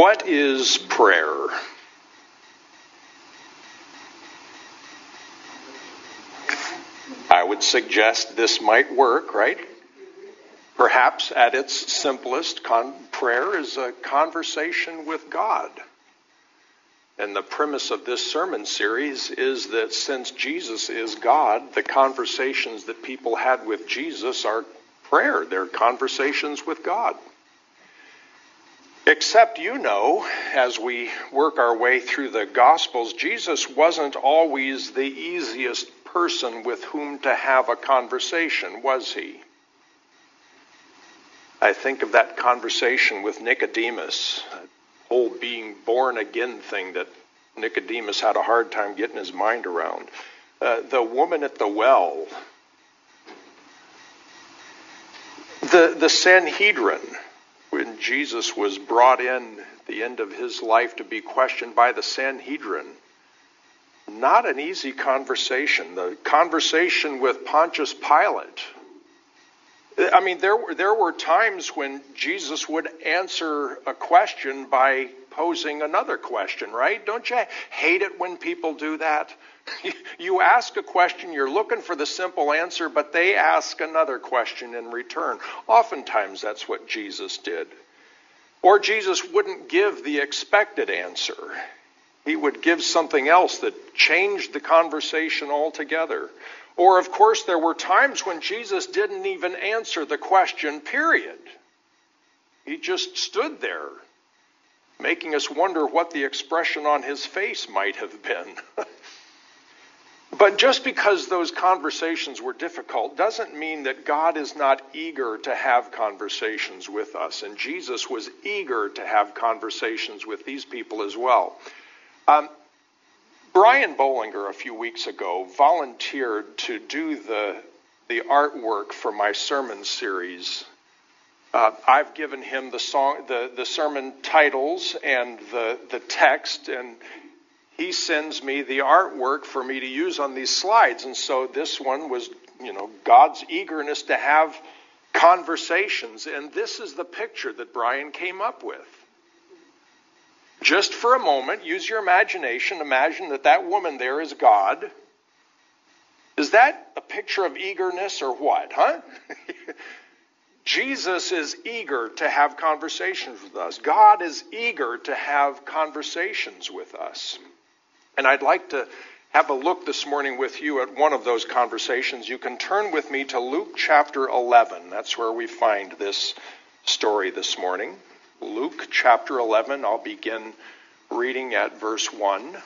What is prayer? I would suggest this might work, right? Perhaps at its simplest, con- prayer is a conversation with God. And the premise of this sermon series is that since Jesus is God, the conversations that people had with Jesus are prayer. They're conversations with God. Except you know, as we work our way through the Gospels, Jesus wasn't always the easiest person with whom to have a conversation, was he? I think of that conversation with Nicodemus, a whole being born again thing that Nicodemus had a hard time getting his mind around. Uh, the woman at the well, the, the Sanhedrin, when Jesus was brought in the end of his life to be questioned by the Sanhedrin, not an easy conversation. The conversation with Pontius Pilate. I mean, there were, there were times when Jesus would answer a question by posing another question, right? Don't you hate it when people do that? You ask a question, you're looking for the simple answer, but they ask another question in return. Oftentimes, that's what Jesus did. Or Jesus wouldn't give the expected answer he would give something else that changed the conversation altogether. Or, of course, there were times when Jesus didn't even answer the question, period. He just stood there, making us wonder what the expression on his face might have been. but just because those conversations were difficult doesn't mean that God is not eager to have conversations with us. And Jesus was eager to have conversations with these people as well. Um, Brian Bollinger a few weeks ago volunteered to do the the artwork for my sermon series. Uh, I've given him the song, the, the sermon titles and the the text, and he sends me the artwork for me to use on these slides. And so this one was, you know, God's eagerness to have conversations, and this is the picture that Brian came up with. Just for a moment, use your imagination. Imagine that that woman there is God. Is that a picture of eagerness or what, huh? Jesus is eager to have conversations with us. God is eager to have conversations with us. And I'd like to have a look this morning with you at one of those conversations. You can turn with me to Luke chapter 11. That's where we find this story this morning. Luke chapter 11. I'll begin reading at verse 1.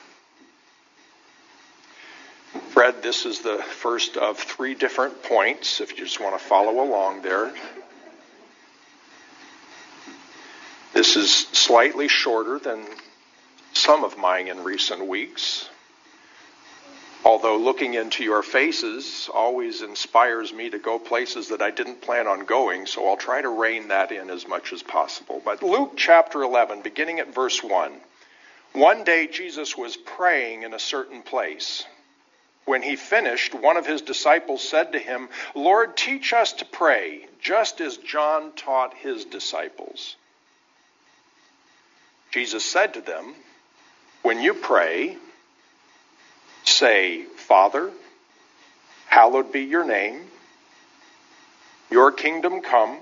Fred, this is the first of three different points, if you just want to follow along there. This is slightly shorter than some of mine in recent weeks. Although looking into your faces always inspires me to go places that I didn't plan on going, so I'll try to rein that in as much as possible. But Luke chapter 11, beginning at verse 1. One day Jesus was praying in a certain place. When he finished, one of his disciples said to him, Lord, teach us to pray, just as John taught his disciples. Jesus said to them, When you pray, say, Father, hallowed be your name, your kingdom come,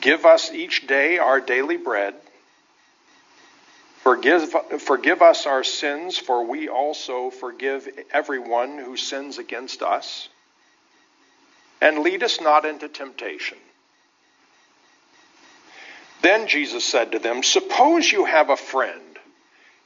give us each day our daily bread, forgive, forgive us our sins, for we also forgive everyone who sins against us, and lead us not into temptation. Then Jesus said to them, Suppose you have a friend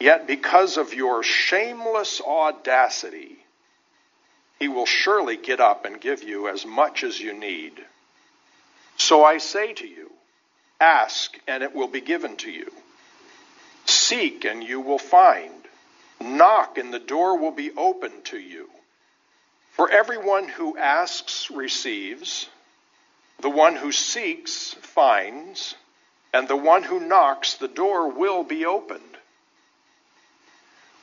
Yet because of your shameless audacity, he will surely get up and give you as much as you need. So I say to you, Ask, and it will be given to you. Seek, and you will find. Knock, and the door will be opened to you. For everyone who asks receives, the one who seeks finds, and the one who knocks, the door will be opened.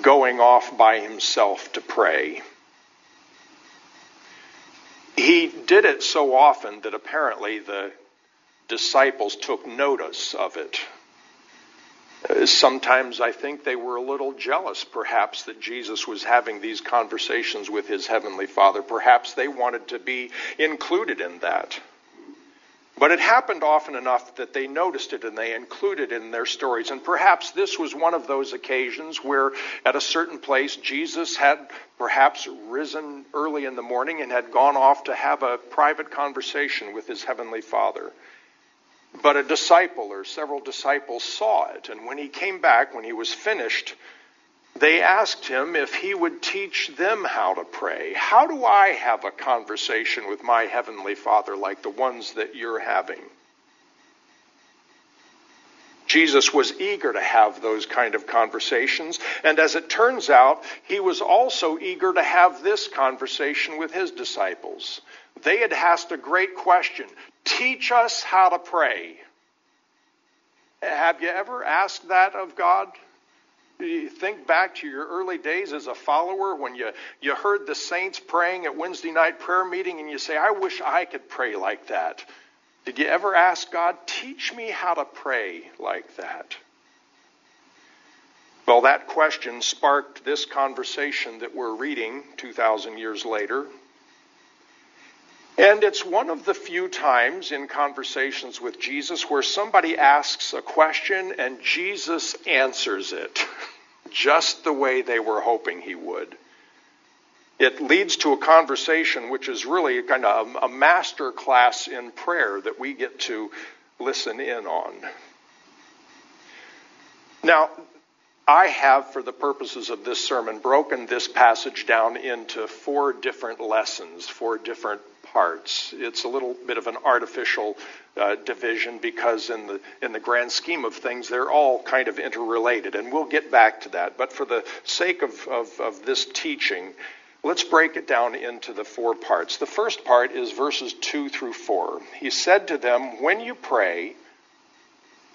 going off by himself to pray. He did it so often that apparently the disciples took notice of it. Uh, sometimes I think they were a little jealous, perhaps, that Jesus was having these conversations with his heavenly Father. Perhaps they wanted to be included in that. But it happened often enough that they noticed it and they included it in their stories. And perhaps this was one of those occasions where, at a certain place, Jesus had perhaps risen early in the morning and had gone off to have a private conversation with his heavenly Father. But a disciple or several disciples saw it. And when he came back, when he was finished, they asked him if he would teach them how to pray. How do I have a conversation with my Heavenly Father like the ones that you're having? Jesus was eager to have those kind of conversations, and as it turns out, he was also eager to have this conversation with his disciples. They had asked a great question Teach us how to pray. Have you ever asked that of God? Think back to your early days as a follower when you, you heard the saints praying at Wednesday night prayer meeting and you say, I wish I could pray like that. Did you ever ask God, teach me how to pray like that? Well, that question sparked this conversation that we're reading 2,000 years later. And it's one of the few times in conversations with Jesus where somebody asks a question and Jesus answers it. just the way they were hoping he would. It leads to a conversation which is really kind of a master class in prayer that we get to listen in on. Now, I have, for the purposes of this sermon, broken this passage down into four different lessons, four different parts. It's a little bit of an artificial uh, division because, in the in the grand scheme of things, they're all kind of interrelated, and we'll get back to that. But for the sake of, of, of this teaching, let's break it down into the four parts. The first part is verses two through four. He said to them, "When you pray."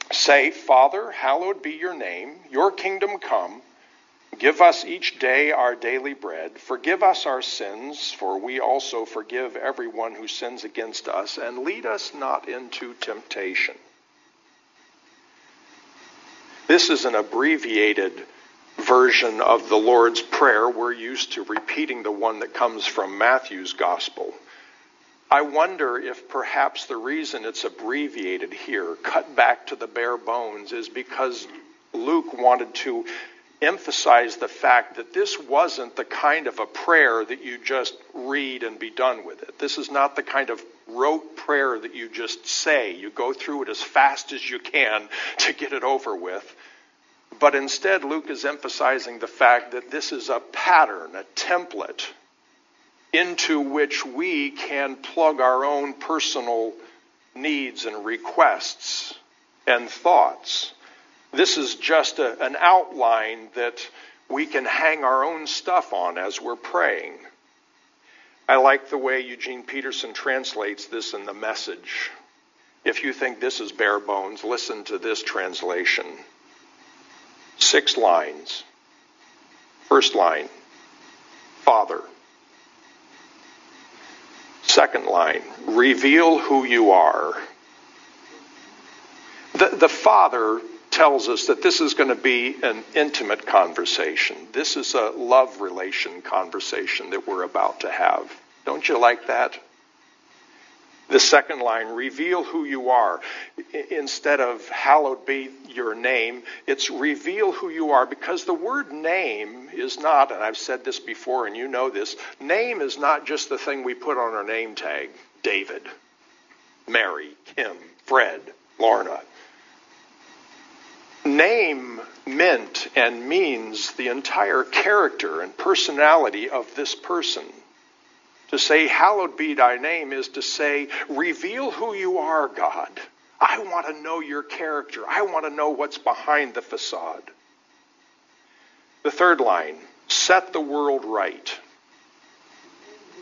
Say, Father, hallowed be your name, your kingdom come. Give us each day our daily bread. Forgive us our sins, for we also forgive everyone who sins against us, and lead us not into temptation. This is an abbreviated version of the Lord's Prayer. We're used to repeating the one that comes from Matthew's Gospel. I wonder if perhaps the reason it's abbreviated here, cut back to the bare bones, is because Luke wanted to emphasize the fact that this wasn't the kind of a prayer that you just read and be done with it. This is not the kind of rote prayer that you just say. You go through it as fast as you can to get it over with. But instead, Luke is emphasizing the fact that this is a pattern, a template into which we can plug our own personal needs and requests and thoughts. This is just a, an outline that we can hang our own stuff on as we're praying. I like the way Eugene Peterson translates this in the message. If you think this is bare bones, listen to this translation. Six lines. First line Father. Second line Reveal who you are. The, the Father tells us that this is going to be an intimate conversation. This is a love relation conversation that we're about to have. Don't you like that? The second line, reveal who you are. Instead of hallowed be your name, it's reveal who you are because the word name is not, and I've said this before and you know this, name is not just the thing we put on our name tag David, Mary, Kim, Fred, Lorna. Name meant and means the entire character and personality of this person. To say, Hallowed be thy name, is to say, Reveal who you are, God. I want to know your character. I want to know what's behind the facade. The third line, set the world right.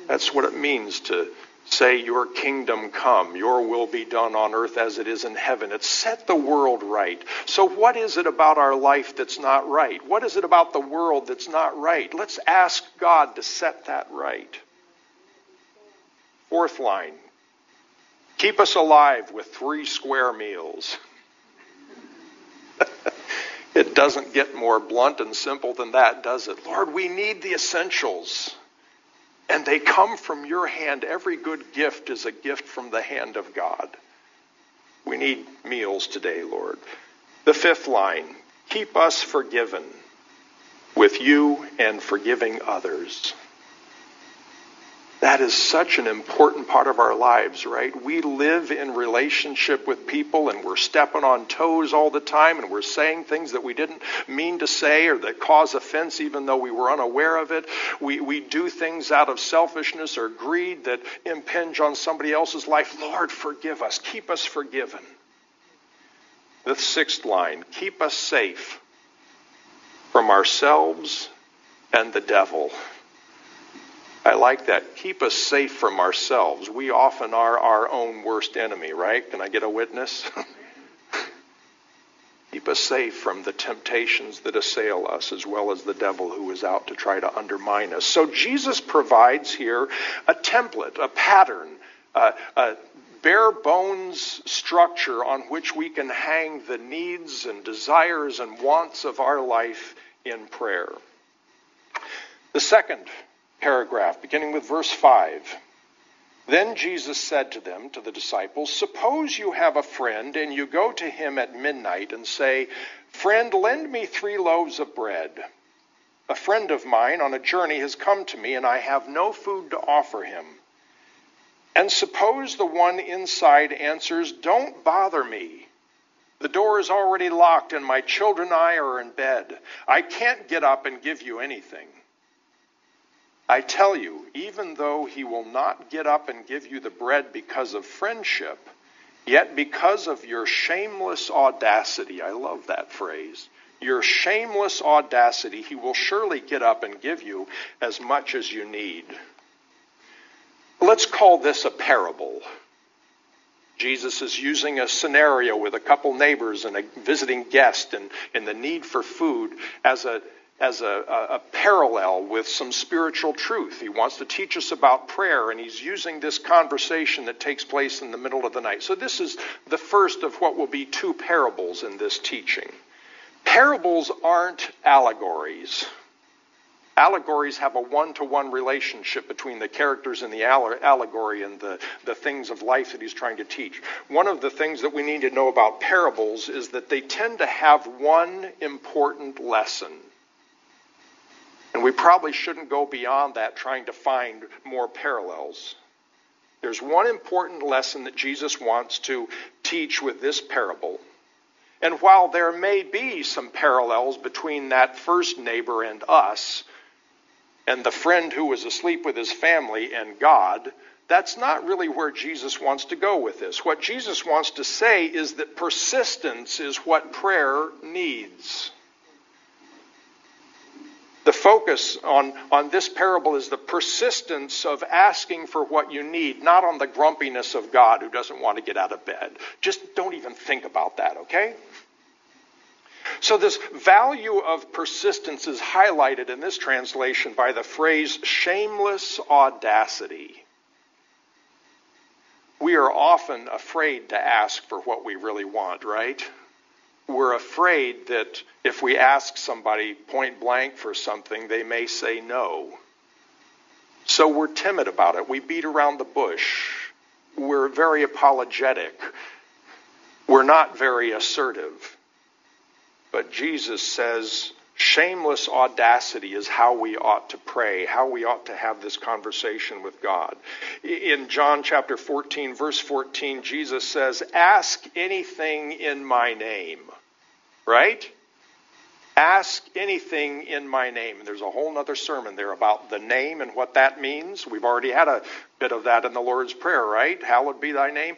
That's what it means to say, Your kingdom come, your will be done on earth as it is in heaven. It's set the world right. So, what is it about our life that's not right? What is it about the world that's not right? Let's ask God to set that right. Fourth line keep us alive with three square meals. it doesn't get more blunt and simple than that, does it? Lord, we need the essentials. And they come from your hand. Every good gift is a gift from the hand of God. We need meals today, Lord. The fifth line keep us forgiven with you and forgiving others. That is such an important part of our lives, right? We live in relationship with people and we're stepping on toes all the time and we're saying things that we didn't mean to say or that cause offense even though we were unaware of it. We, we do things out of selfishness or greed that impinge on somebody else's life. Lord, forgive us. Keep us forgiven. The sixth line keep us safe from ourselves and the devil. I like that. Keep us safe from ourselves. We often are our own worst enemy, right? Can I get a witness? Keep us safe from the temptations that assail us, as well as the devil who is out to try to undermine us. So Jesus provides here a template, a pattern, a, a bare bones structure on which we can hang the needs and desires and wants of our life in prayer. The second paragraph, beginning with verse 5. Then Jesus said to them, to the disciples, Suppose you have a friend, and you go to him at midnight and say, Friend, lend me three loaves of bread. A friend of mine on a journey has come to me, and I have no food to offer him. And suppose the one inside answers, Don't bother me. The door is already locked, and my children and I are in bed. I can't get up and give you anything. I tell you, even though he will not get up and give you the bread because of friendship, yet because of your shameless audacity, I love that phrase, your shameless audacity, he will surely get up and give you as much as you need. Let's call this a parable. Jesus is using a scenario with a couple neighbors and a visiting guest and, and the need for food as a, as a, a, a, parallel with some spiritual truth. He wants to teach us about prayer, and he's using this conversation that takes place in the middle of the night. So, this is the first of what will be two parables in this teaching. Parables aren't allegories. Allegories have a one to one relationship between the characters in the allegory and the, the things of life that he's trying to teach. One of the things that we need to know about parables is that they tend to have one important lesson and we probably shouldn't go beyond that trying to find more parallels. There's one important lesson that Jesus wants to teach with this parable. And while there may be some parallels between that first neighbor and us, and the friend who was asleep with his family and God, that's not really where Jesus wants to go with this. What Jesus wants to say is that persistence is what prayer needs. The focus on, on this parable is the persistence of asking for what you need, not on the grumpiness of God who doesn't want to get out of bed. Just don't even think about that, okay? So, this value of persistence is highlighted in this translation by the phrase shameless audacity. We are often afraid to ask for what we really want, right? We're afraid that if we ask somebody point blank for something, they may say no. So we're timid about it. We beat around the bush. we're very apologetic. We're not very assertive. But Jesus says shameless audacity is how we ought to pray, how we ought to have this conversation with God. In John chapter 14, verse 14, Jesus says, Ask anything in my name. Right? Ask anything in my name. There's a whole other sermon there about the name and what that means. We've already had a bit of that in the Lord's Prayer, right? Hallowed be thy name.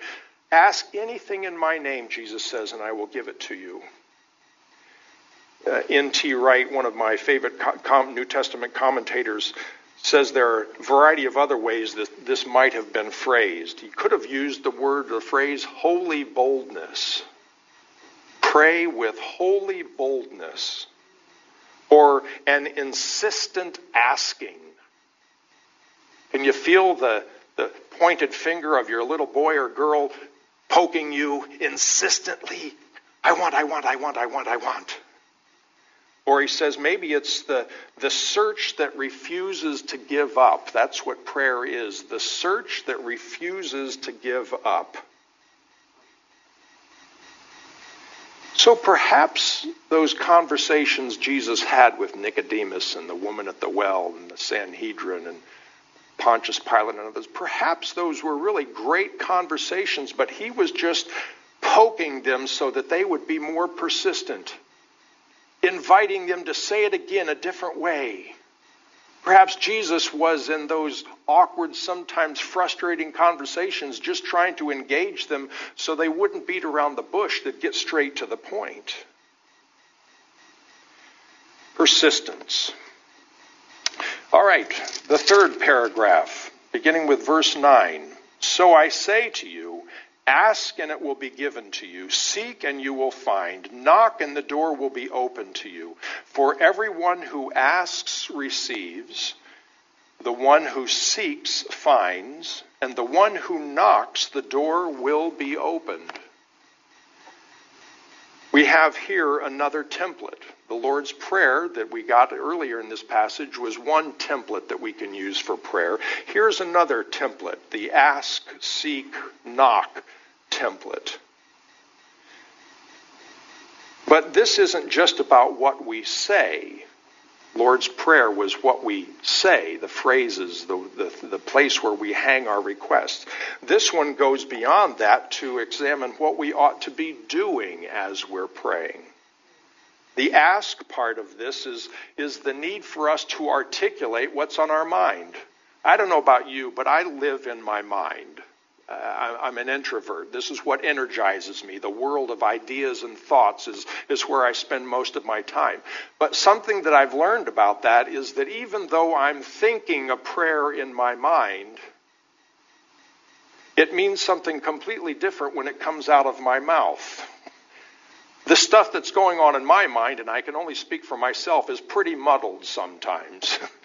Ask anything in my name, Jesus says, and I will give it to you. Uh, N.T. Wright, one of my favorite com- New Testament commentators, says there are a variety of other ways that this might have been phrased. He could have used the word, the phrase, holy boldness. Pray with holy boldness or an insistent asking. Can you feel the, the pointed finger of your little boy or girl poking you insistently? I want, I want, I want, I want, I want. Or he says maybe it's the, the search that refuses to give up. That's what prayer is the search that refuses to give up. So perhaps those conversations Jesus had with Nicodemus and the woman at the well and the Sanhedrin and Pontius Pilate and others, perhaps those were really great conversations, but he was just poking them so that they would be more persistent, inviting them to say it again a different way. Perhaps Jesus was in those awkward, sometimes frustrating conversations just trying to engage them so they wouldn't beat around the bush, that get straight to the point. Persistence. All right, the third paragraph, beginning with verse 9. So I say to you, Ask and it will be given to you. Seek and you will find. Knock and the door will be opened to you. For everyone who asks receives. The one who seeks finds. And the one who knocks, the door will be opened. We have here another template. The Lord's Prayer that we got earlier in this passage was one template that we can use for prayer. Here's another template the ask, seek, knock template. But this isn't just about what we say. Lord's Prayer was what we say, the phrases, the, the, the, place where we hang our requests. This one goes beyond that to examine what we ought to be doing as we're praying. The ask part of this is, is the need for us to articulate what's on our mind. I don't know about you, but I live in my mind. Uh, I'm an introvert. This is what energizes me. The world of ideas and thoughts is, is where I spend most of my time. But something that I've learned about that is that even though I'm thinking a prayer in my mind, it means something completely different when it comes out of my mouth. The stuff that's going on in my mind, and I can only speak for myself, is pretty muddled sometimes.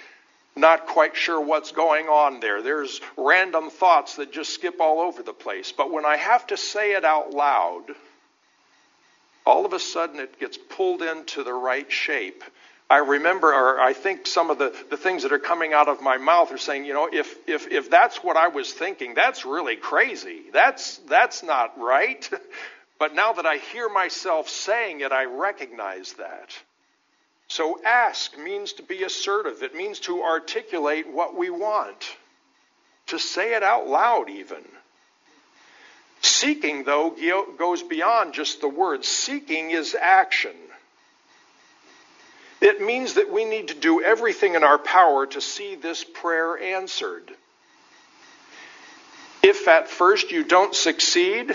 not quite sure what's going on there. There's random thoughts that just skip all over the place. But when I have to say it out loud, all of a sudden it gets pulled into the right shape. I remember, or I think some of the, the things that are coming out of my mouth are saying, you know, if, if, if that's what I was thinking, that's really crazy. That's, that's not right. but now that I hear myself saying it, I recognize that. So ask means to be assertive. It means to articulate what we want, to say it out loud, even. Seeking, though, goes beyond just the word. Seeking is action. It means that we need to do everything in our power to see this prayer answered. If at first you don't succeed,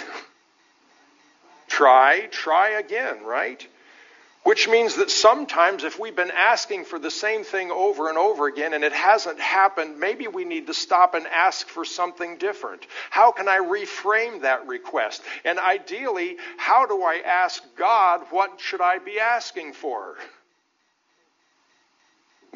try, try again, right? Which means that sometimes if we've been asking for the same thing over and over again and it hasn't happened, maybe we need to stop and ask for something different. How can I reframe that request? And ideally, how do I ask God, what should I be asking for?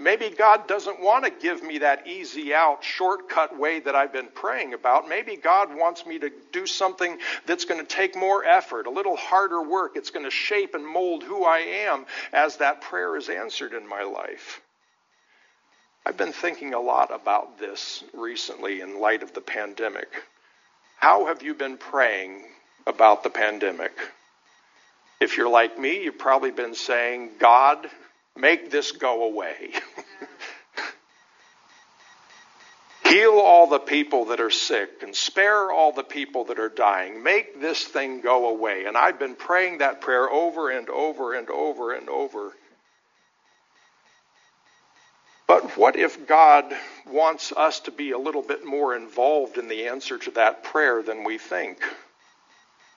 Maybe God doesn't want to give me that easy out, shortcut way that I've been praying about. Maybe God wants me to do something that's going to take more effort, a little harder work. It's going to shape and mold who I am as that prayer is answered in my life. I've been thinking a lot about this recently in light of the pandemic. How have you been praying about the pandemic? If you're like me, you've probably been saying, God, make this go away. Heal all the people that are sick and spare all the people that are dying. Make this thing go away. And I've been praying that prayer over and over and over and over. But what if God wants us to be a little bit more involved in the answer to that prayer than we think?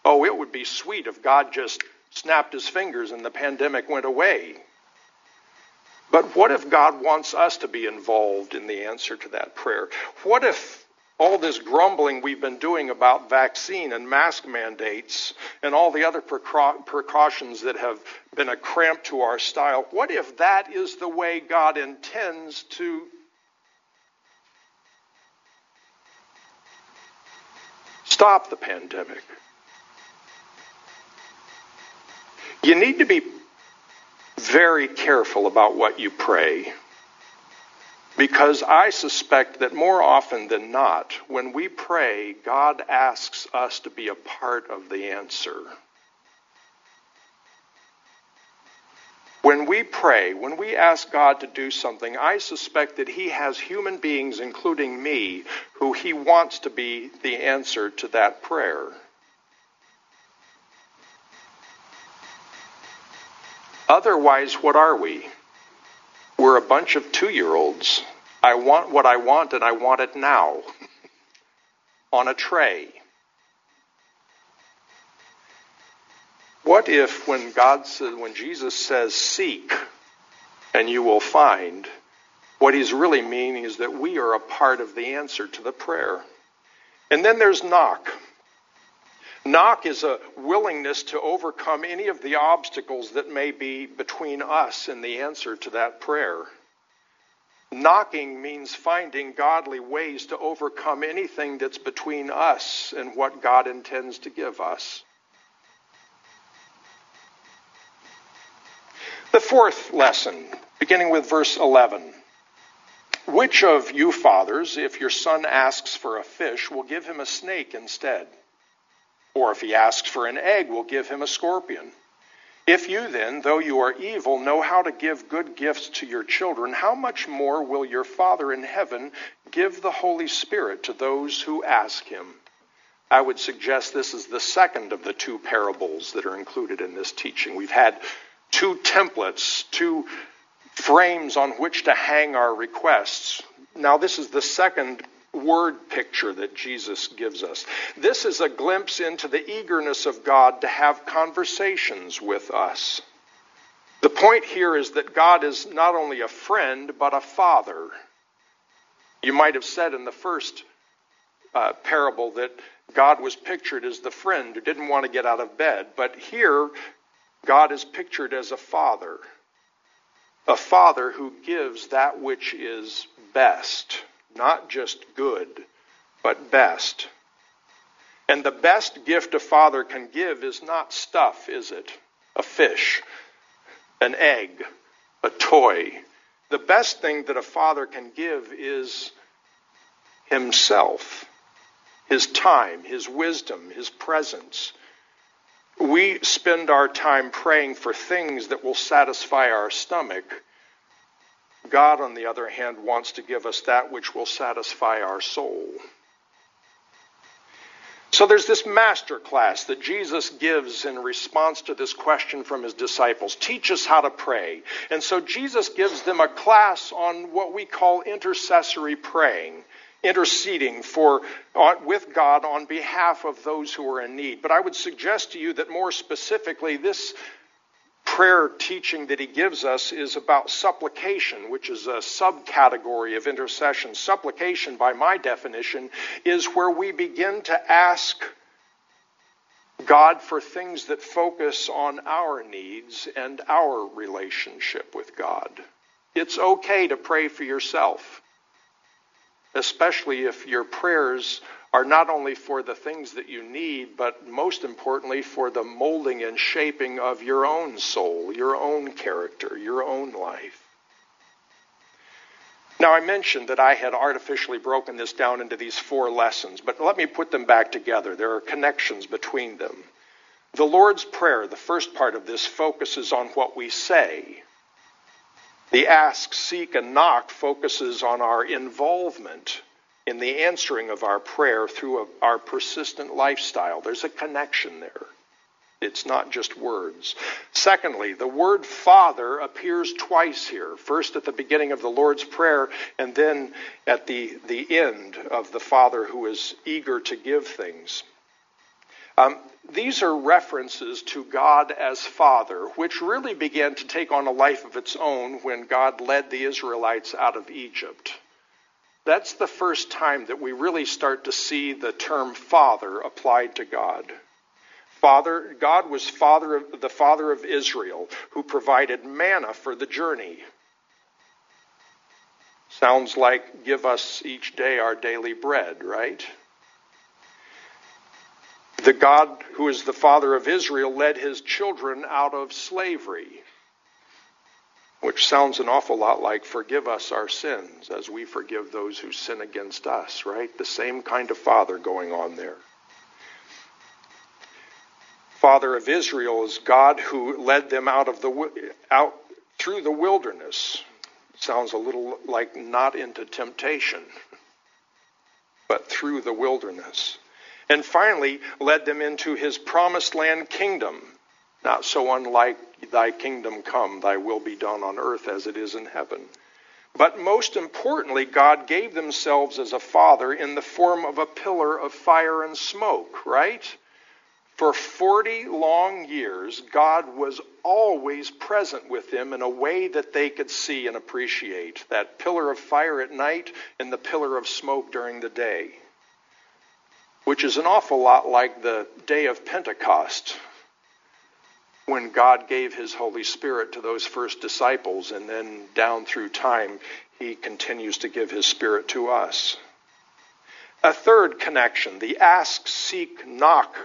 Oh, it would be sweet if God just snapped his fingers and the pandemic went away. But what if God wants us to be involved in the answer to that prayer? What if all this grumbling we've been doing about vaccine and mask mandates and all the other precautions that have been a cramp to our style, what if that is the way God intends to stop the pandemic? You need to be very careful about what you pray. Because I suspect that more often than not, when we pray, God asks us to be a part of the answer. When we pray, when we ask God to do something, I suspect that He has human beings, including me, who He wants to be the answer to that prayer. Otherwise, what are we? We're a bunch of two year olds. I want what I want and I want it now on a tray. What if when God says, when Jesus says, seek and you will find, what he's really meaning is that we are a part of the answer to the prayer. And then there's knock. Knock is a willingness to overcome any of the obstacles that may be between us and the answer to that prayer. Knocking means finding godly ways to overcome anything that's between us and what God intends to give us. The fourth lesson, beginning with verse 11. Which of you fathers, if your son asks for a fish, will give him a snake instead? Or if he asks for an egg, we'll give him a scorpion. If you then, though you are evil, know how to give good gifts to your children, how much more will your Father in heaven give the Holy Spirit to those who ask him? I would suggest this is the second of the two parables that are included in this teaching. We've had two templates, two frames on which to hang our requests. Now, this is the second word picture that Jesus gives us. This is a glimpse into the eagerness of God to have conversations with us. The point here is that God is not only a friend, but a father. You might have said in the first uh, parable that God was pictured as the friend who didn't want to get out of bed, but here God is pictured as a father, a father who gives that which is best not just good, but best. And the best gift a father can give is not stuff, is it? A fish, an egg, a toy. The best thing that a father can give is himself, his time, his wisdom, his presence. We spend our time praying for things that will satisfy our stomach God, on the other hand, wants to give us that which will satisfy our soul. So there's this master class that Jesus gives in response to this question from his disciples teach us how to pray. And so Jesus gives them a class on what we call intercessory praying, interceding for uh, with God on behalf of those who are in need. But I would suggest to you that more specifically this prayer teaching that he gives us is about supplication, which is a subcategory of intercession. Supplication, by my definition, is where we begin to ask God for things that focus on our needs and our relationship with God. It's okay to pray for yourself, especially if your prayers are not only for the things that you need, but most importantly for the molding and shaping of your own soul, your own character, your own life. Now, I mentioned that I had artificially broken this down into these four lessons, but let me put them back together. There are connections between them. The Lord's Prayer, the first part of this, focuses on what we say. The ask, seek, and knock focuses on our involvement in the answering of our prayer through our persistent lifestyle. There's a connection there. It's not just words. Secondly, the word Father appears twice here. First at the beginning of the Lord's Prayer, and then at the, the end of the Father who is eager to give things. Um, these are references to God as Father, which really began to take on a life of its own when God led the Israelites out of Egypt. That's the first time that we really start to see the term Father applied to God. Father, God was father of, the father of Israel who provided manna for the journey. Sounds like give us each day our daily bread, right? The God who is the father of Israel led his children out of slavery, which sounds an awful lot like forgive us our sins as we forgive those who sin against us, right? The same kind of father going on there. Father of Israel is God who led them out of the out through the wilderness. Sounds a little like not into temptation, but through the wilderness. And finally led them into his promised land kingdom. Not so unlike thy kingdom come, thy will be done on earth as it is in heaven. But most importantly, God gave themselves as a father in the form of a pillar of fire and smoke, right? For 40 long years, God was always present with them in a way that they could see and appreciate that pillar of fire at night and the pillar of smoke during the day, which is an awful lot like the day of Pentecost when God gave his Holy Spirit to those first disciples, and then down through time, he continues to give his Spirit to us. A third connection, the ask, seek, knock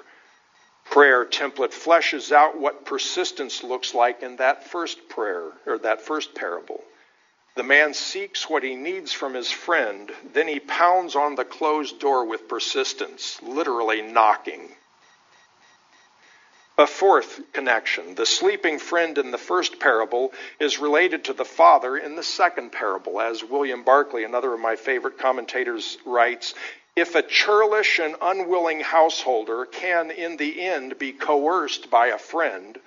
prayer template fleshes out what persistence looks like in that first prayer or that first parable. The man seeks what he needs from his friend, then he pounds on the closed door with persistence, literally knocking. Fourth connection. The sleeping friend in the first parable is related to the father in the second parable. As William Barclay, another of my favorite commentators, writes, if a churlish and unwilling householder can, in the end, be coerced by a friend,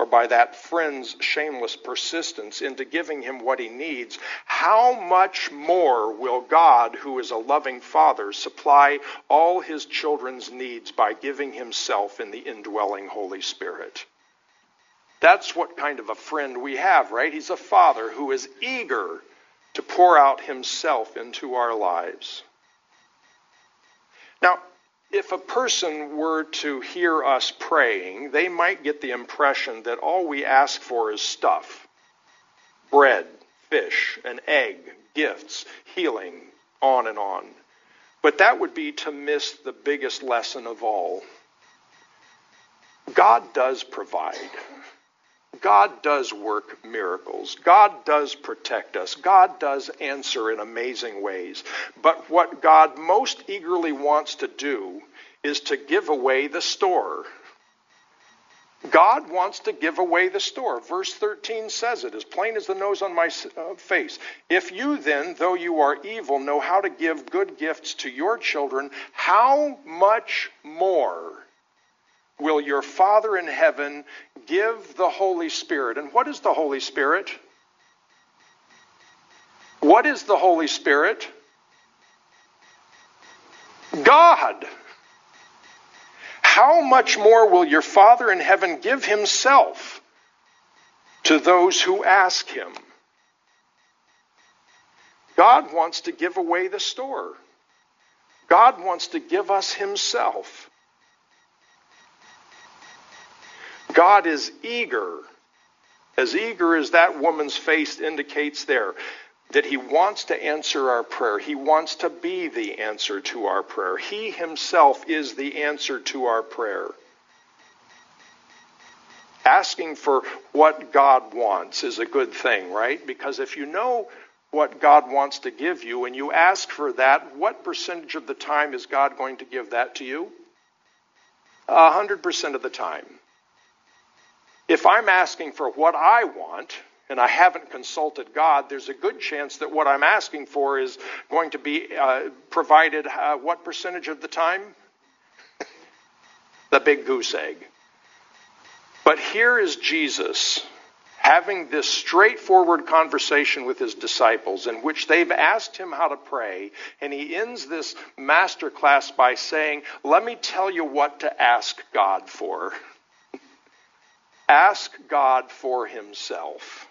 or by that friend's shameless persistence into giving him what he needs, how much more will God, who is a loving Father, supply all his children's needs by giving himself in the indwelling Holy Spirit? That's what kind of a friend we have, right? He's a Father who is eager to pour out himself into our lives. Now, if a person were to hear us praying, they might get the impression that all we ask for is stuff bread, fish, an egg, gifts, healing, on and on. But that would be to miss the biggest lesson of all. God does provide. God does work miracles. God does protect us. God does answer in amazing ways. But what God most eagerly wants to do is to give away the store. God wants to give away the store. Verse 13 says it as plain as the nose on my uh, face. If you then, though you are evil, know how to give good gifts to your children, how much more will your Father in heaven give the Holy Spirit. And what is the Holy Spirit? What is the Holy Spirit? God. How much more will your Father in heaven give Himself to those who ask Him? God wants to give away the store. God wants to give us Himself. God is eager, as eager as that woman's face indicates there, that he wants to answer our prayer. He wants to be the answer to our prayer. He himself is the answer to our prayer. Asking for what God wants is a good thing, right? Because if you know what God wants to give you and you ask for that, what percentage of the time is God going to give that to you? A hundred percent of the time. If I'm asking for what I want, and I haven't consulted God, there's a good chance that what I'm asking for is going to be uh, provided uh, what percentage of the time? the big goose egg. But here is Jesus having this straightforward conversation with his disciples in which they've asked him how to pray, and he ends this master class by saying, Let me tell you what to ask God for. Ask God for himself.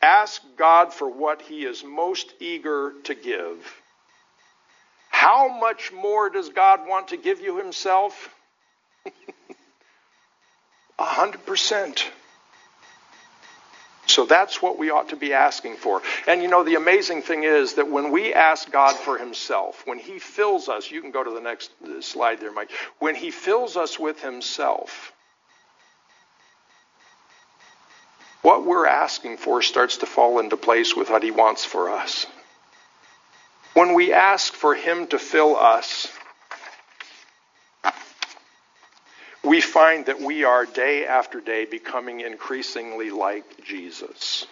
Ask God for what he is most eager to give. How much more does God want to give you himself? A hundred percent. So that's what we ought to be asking for. And you know, the amazing thing is that when we ask God for Himself, when He fills us, you can go to the next slide there, Mike. When He fills us with Himself, what we're asking for starts to fall into place with what He wants for us. When we ask for Him to fill us, we find that we are day after day becoming increasingly like Jesus.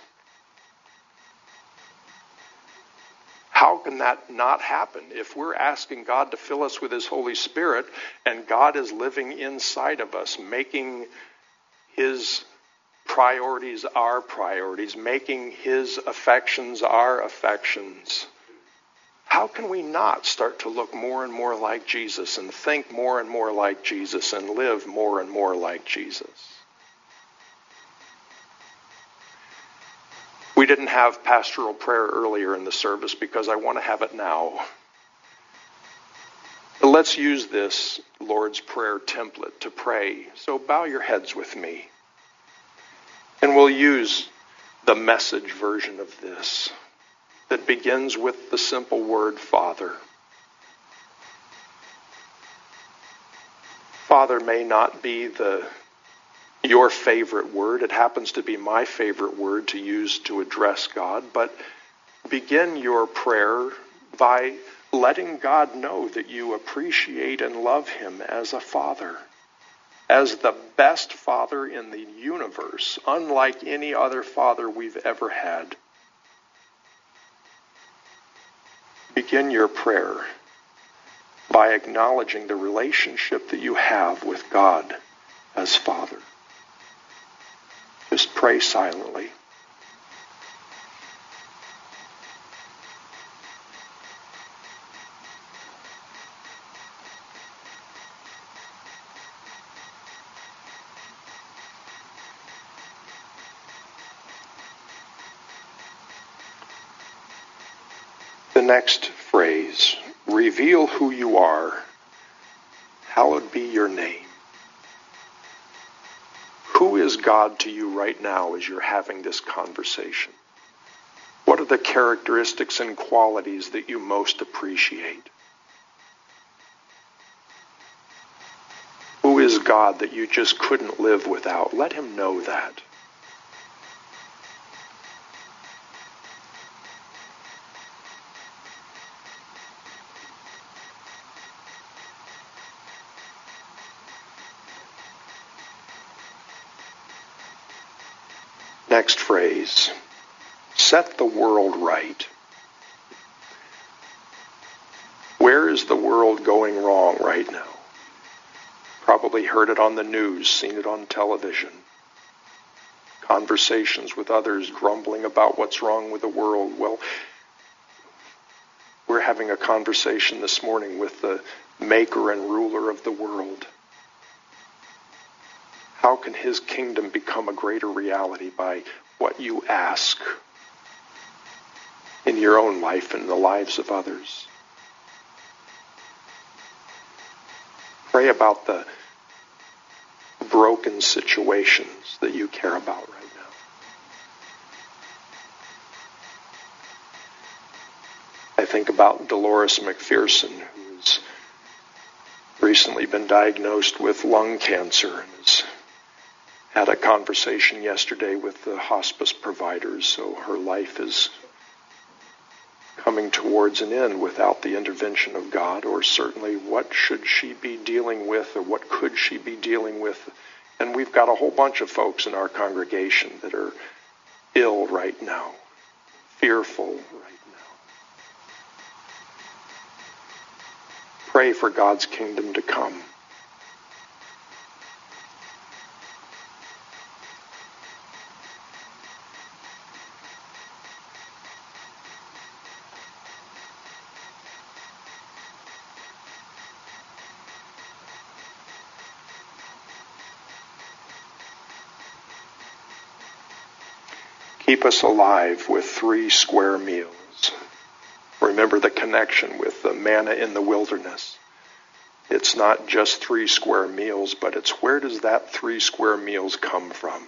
How can that not happen if we're asking God to fill us with His Holy Spirit and God is living inside of us, making His priorities our priorities, making His affections our affections? how can we not start to look more and more like Jesus and think more and more like Jesus and live more and more like Jesus? We didn't have pastoral prayer earlier in the service because I want to have it now. Let's use this Lord's Prayer template to pray. So bow your heads with me. And we'll use the message version of this that begins with the simple word Father. Father may not be the your favorite word. It happens to be my favorite word to use to address God, but begin your prayer by letting God know that you appreciate and love him as a father, as the best father in the universe, unlike any other father we've ever had. begin your prayer by acknowledging the relationship that you have with God as Father. Just pray silently. Next phrase reveal who you are, hallowed be your name. Who is God to you right now as you're having this conversation? What are the characteristics and qualities that you most appreciate? Who is God that you just couldn't live without? Let him know that. Next phrase set the world right. Where is the world going wrong right now? Probably heard it on the news, seen it on television. Conversations with others grumbling about what's wrong with the world. Well, we're having a conversation this morning with the maker and ruler of the world. Can his kingdom become a greater reality by what you ask in your own life and the lives of others? Pray about the broken situations that you care about right now. I think about Dolores McPherson, who's recently been diagnosed with lung cancer and is Had a conversation yesterday with the hospice providers, so her life is coming towards an end without the intervention of God, or certainly what should she be dealing with, or what could she be dealing with. And we've got a whole bunch of folks in our congregation that are ill right now, fearful right now. Pray for God's kingdom to come. Keep us alive with three square meals. Remember the connection with the manna in the wilderness. It's not just three square meals, but it's where does that three square meals come from?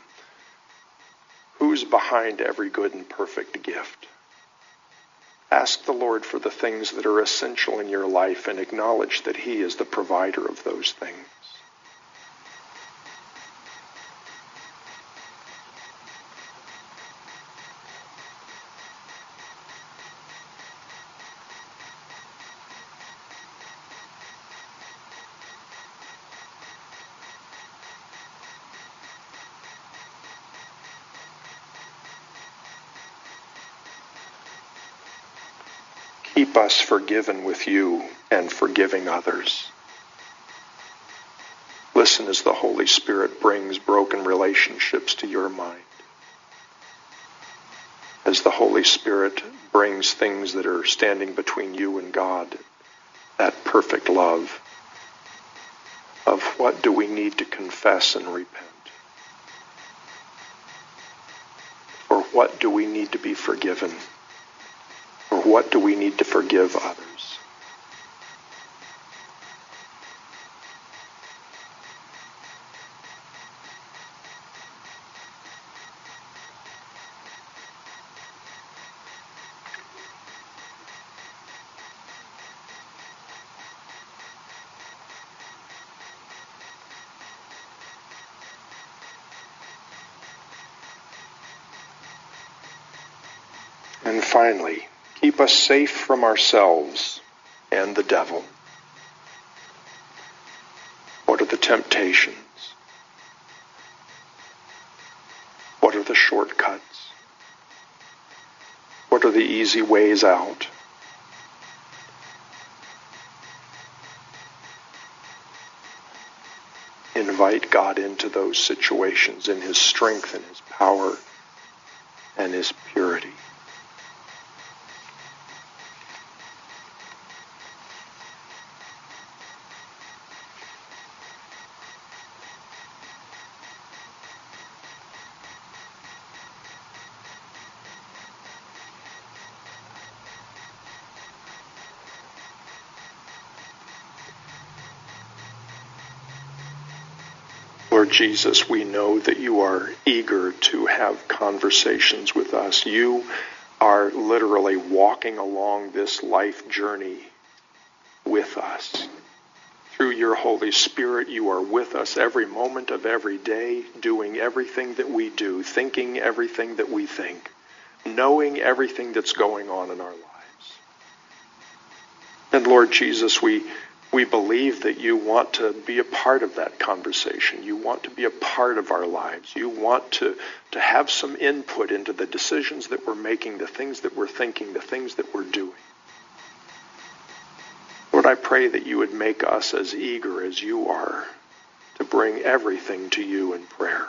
Who's behind every good and perfect gift? Ask the Lord for the things that are essential in your life and acknowledge that He is the provider of those things. Keep us forgiven with you and forgiving others. Listen as the Holy Spirit brings broken relationships to your mind. As the Holy Spirit brings things that are standing between you and God, that perfect love of what do we need to confess and repent? Or what do we need to be forgiven? What do we need to forgive others? And finally, us safe from ourselves and the devil. What are the temptations? What are the shortcuts? What are the easy ways out? Invite God into those situations in His strength and His power and His purity. Lord Jesus, we know that you are eager to have conversations with us. You are literally walking along this life journey with us. Through your Holy Spirit, you are with us every moment of every day, doing everything that we do, thinking everything that we think, knowing everything that's going on in our lives. And Lord Jesus, we we believe that you want to be a part of that conversation. You want to be a part of our lives. You want to, to have some input into the decisions that we're making, the things that we're thinking, the things that we're doing. Lord, I pray that you would make us as eager as you are to bring everything to you in prayer.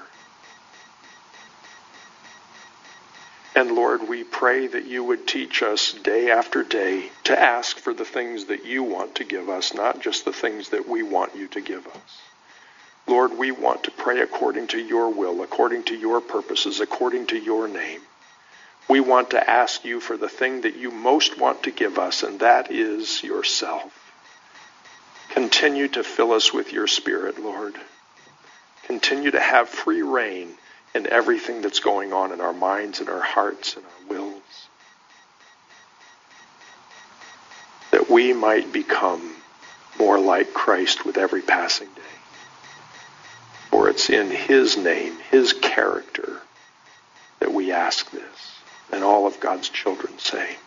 And Lord, we pray that you would teach us day after day to ask for the things that you want to give us, not just the things that we want you to give us. Lord, we want to pray according to your will, according to your purposes, according to your name. We want to ask you for the thing that you most want to give us, and that is yourself. Continue to fill us with your Spirit, Lord. Continue to have free reign in everything that's going on in our minds and our hearts and our wills. That we might become more like Christ with every passing day. For it's in his name, his character, that we ask this. And all of God's children say,